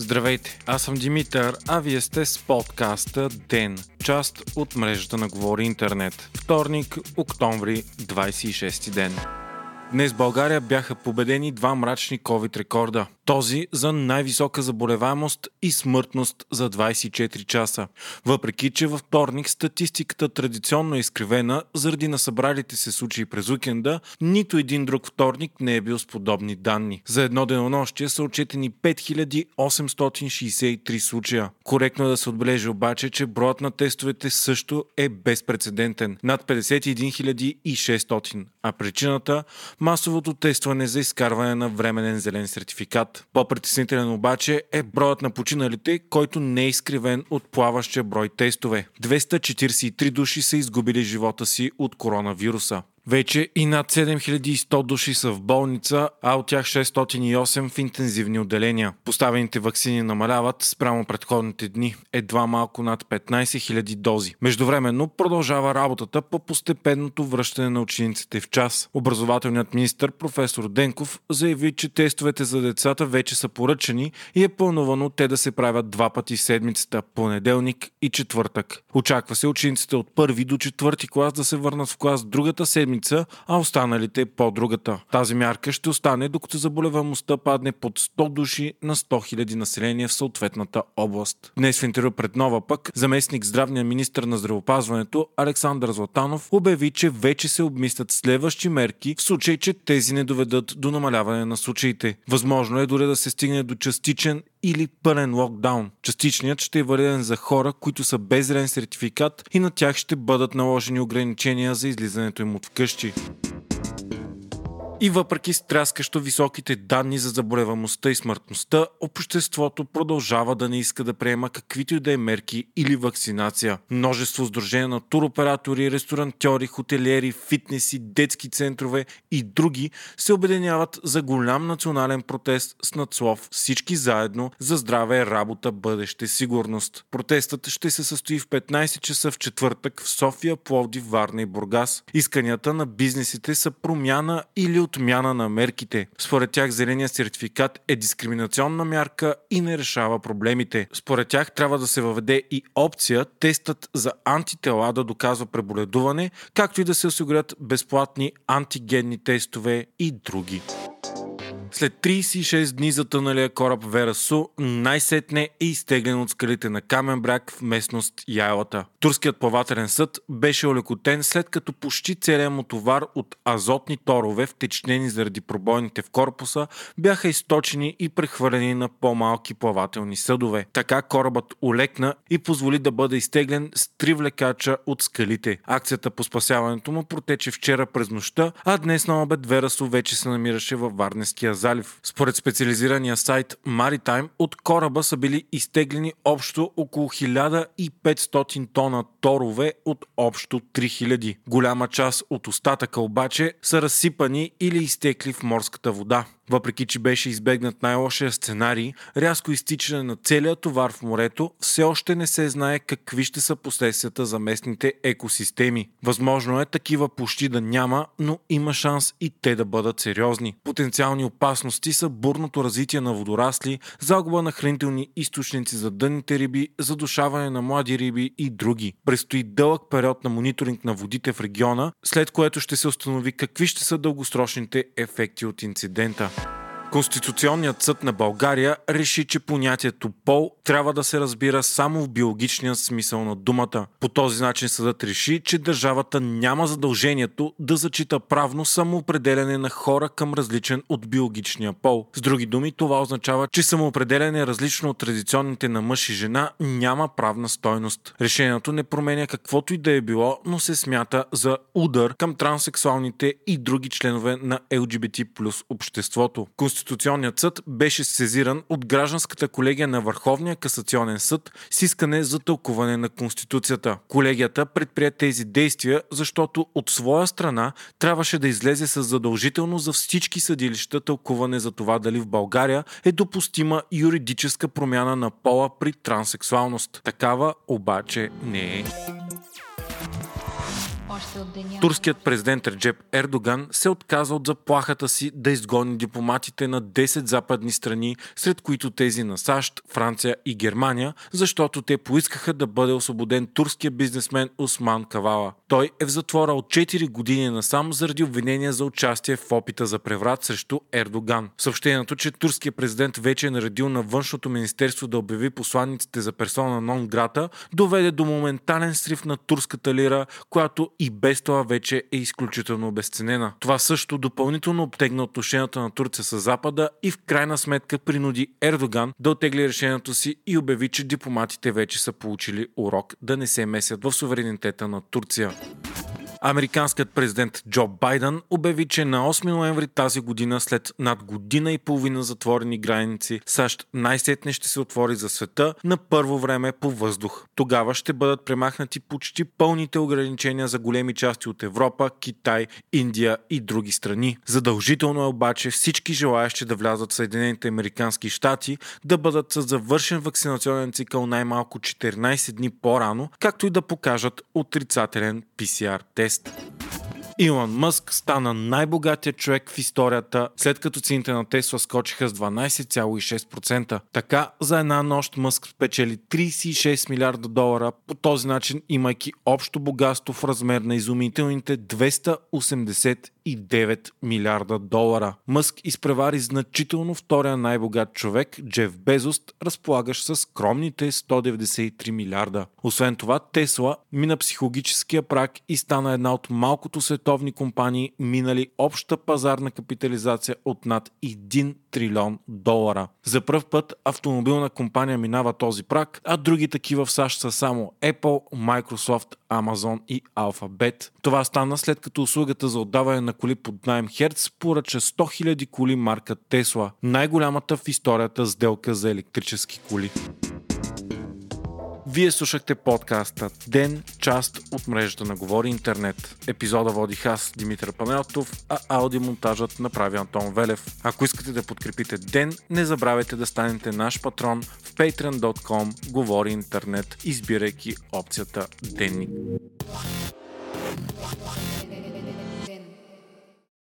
Здравейте, аз съм Димитър, а вие сте с подкаста ДЕН, част от мрежата на Говори Интернет. Вторник, октомври, 26 ден. Днес в България бяха победени два мрачни COVID рекорда. Този за най-висока заболеваемост и смъртност за 24 часа. Въпреки, че във вторник статистиката традиционно е изкривена заради насъбралите се случаи през уикенда, нито един друг вторник не е бил с подобни данни. За едно денонощие са отчетени 5863 случая. Коректно е да се отбележи обаче, че броят на тестовете също е безпредседентен – над 51 600, а причината – масовото тестване за изкарване на временен зелен сертификат. По-притеснителен обаче е броят на починалите, който не е изкривен от плаващия брой тестове. 243 души са изгубили живота си от коронавируса. Вече и над 7100 души са в болница, а от тях 608 в интензивни отделения. Поставените вакцини намаляват спрямо предходните дни, едва малко над 15 000 дози. Междувременно продължава работата по постепенното връщане на учениците в час. Образователният министр професор Денков заяви, че тестовете за децата вече са поръчани и е планувано те да се правят два пъти седмицата – понеделник и четвъртък. Очаква се учениците от първи до четвърти клас да се върнат в клас другата седмица седмица, а останалите по другата. Тази мярка ще остане докато заболеваемостта падне под 100 души на 100 000 население в съответната област. Днес в интервю пред Нова пък, заместник здравния министр на здравопазването Александър Златанов обяви, че вече се обмислят следващи мерки в случай, че тези не доведат до намаляване на случаите. Възможно е дори да се стигне до частичен или пълен локдаун. Частичният ще е валиден за хора, които са без зелен сертификат и на тях ще бъдат наложени ограничения за излизането им от вкъщи. И въпреки стряскащо високите данни за заболеваността и смъртността, обществото продължава да не иска да приема каквито и да е мерки или вакцинация. Множество сдружения на туроператори, ресторантьори, хотелиери, фитнеси, детски центрове и други се обединяват за голям национален протест с надслов всички заедно за здраве, работа, бъдеще, сигурност. Протестът ще се състои в 15 часа в четвъртък в София, Пловдив, Варна и Бургас. Исканията на бизнесите са промяна или отмяна на мерките. Според тях зеления сертификат е дискриминационна мярка и не решава проблемите. Според тях трябва да се въведе и опция тестът за антитела да доказва преболедуване, както и да се осигурят безплатни антигенни тестове и други. След 36 дни затъналия кораб Верасу най-сетне е изтеглен от скалите на Камен бряг в местност Яйлата. Турският плавателен съд беше олекотен след като почти целият му товар от азотни торове, втечнени заради пробойните в корпуса, бяха източени и прехвърлени на по-малки плавателни съдове. Така корабът олекна и позволи да бъде изтеглен с три влекача от скалите. Акцията по спасяването му протече вчера през нощта, а днес на обед Верасу вече се намираше във Варнеския залив. Според специализирания сайт Maritime, от кораба са били изтеглени общо около 1500 тона торове от общо 3000. Голяма част от остатъка обаче са разсипани или изтекли в морската вода. Въпреки, че беше избегнат най-лошия сценарий, рязко изтичане на целия товар в морето, все още не се знае какви ще са последствията за местните екосистеми. Възможно е такива почти да няма, но има шанс и те да бъдат сериозни. Потенциални опасности са бурното развитие на водорасли, загуба на хранителни източници за дънните риби, задушаване на млади риби и други. Престои дълъг период на мониторинг на водите в региона, след което ще се установи какви ще са дългосрочните ефекти от инцидента. Конституционният съд на България реши, че понятието пол трябва да се разбира само в биологичния смисъл на думата. По този начин съдът реши, че държавата няма задължението да зачита правно самоопределяне на хора към различен от биологичния пол. С други думи, това означава, че самоопределяне различно от традиционните на мъж и жена няма правна стойност. Решението не променя каквото и да е било, но се смята за удар към транссексуалните и други членове на LGBT плюс обществото. Конституционният съд беше сезиран от гражданската колегия на Върховния касационен съд с искане за тълкуване на Конституцията. Колегията предприе тези действия, защото от своя страна трябваше да излезе с задължително за всички съдилища тълкуване за това дали в България е допустима юридическа промяна на пола при транссексуалност. Такава обаче не е. Новостите от деня. Турският президент Реджеп Ердоган се отказа от заплахата си да изгони дипломатите на 10 западни страни, сред които тези на САЩ, Франция и Германия, защото те поискаха да бъде освободен турския бизнесмен Усман Кавала. Той е в затвора от 4 години насам заради обвинения за участие в опита за преврат срещу Ердоган. Съобщението, че турският президент вече е наредил на външното министерство да обяви посланниците за персона нон грата, доведе до моментален срив на турската лира, която и без това вече е изключително обесценена. Това също допълнително обтегна отношенията на Турция с Запада и в крайна сметка принуди Ердоган да отегли решението си и обяви, че дипломатите вече са получили урок да не се месят в суверенитета на Турция. Американският президент Джо Байден обяви, че на 8 ноември тази година, след над година и половина затворени граници, САЩ най-сетне ще се отвори за света на първо време по въздух. Тогава ще бъдат премахнати почти пълните ограничения за големи части от Европа, Китай, Индия и други страни. Задължително е обаче всички желаящи да влязат в Съединените Американски щати да бъдат с завършен вакцинационен цикъл най-малко 14 дни по-рано, както и да покажат отрицателен PCR тест тест. Илон Мъск стана най-богатия човек в историята, след като цените на Тесла скочиха с 12,6%. Така за една нощ Мъск спечели 36 милиарда долара, по този начин имайки общо богатство в размер на изумителните 289 милиарда долара. Мъск изпревари значително втория най-богат човек, Джеф Безост, разполагащ с скромните 193 милиарда. Освен това, Тесла мина психологическия прак и стана една от малкото световни компании, минали обща пазарна капитализация от над 1 трилион долара. За първ път автомобилна компания минава този прак, а други такива в САЩ са само Apple, Microsoft, Amazon и Alphabet. Това стана след като услугата за отдаване на коли под найем Hertz поръча 100 000 коли марка Tesla, най-голямата в историята сделка за електрически коли. Вие слушахте подкаста Ден, част от мрежата на Говори Интернет. Епизода водих аз, Димитър Панелтов, а аудиомонтажът направи Антон Велев. Ако искате да подкрепите Ден, не забравяйте да станете наш патрон в patreon.com Говори Интернет, избирайки опцията Денник.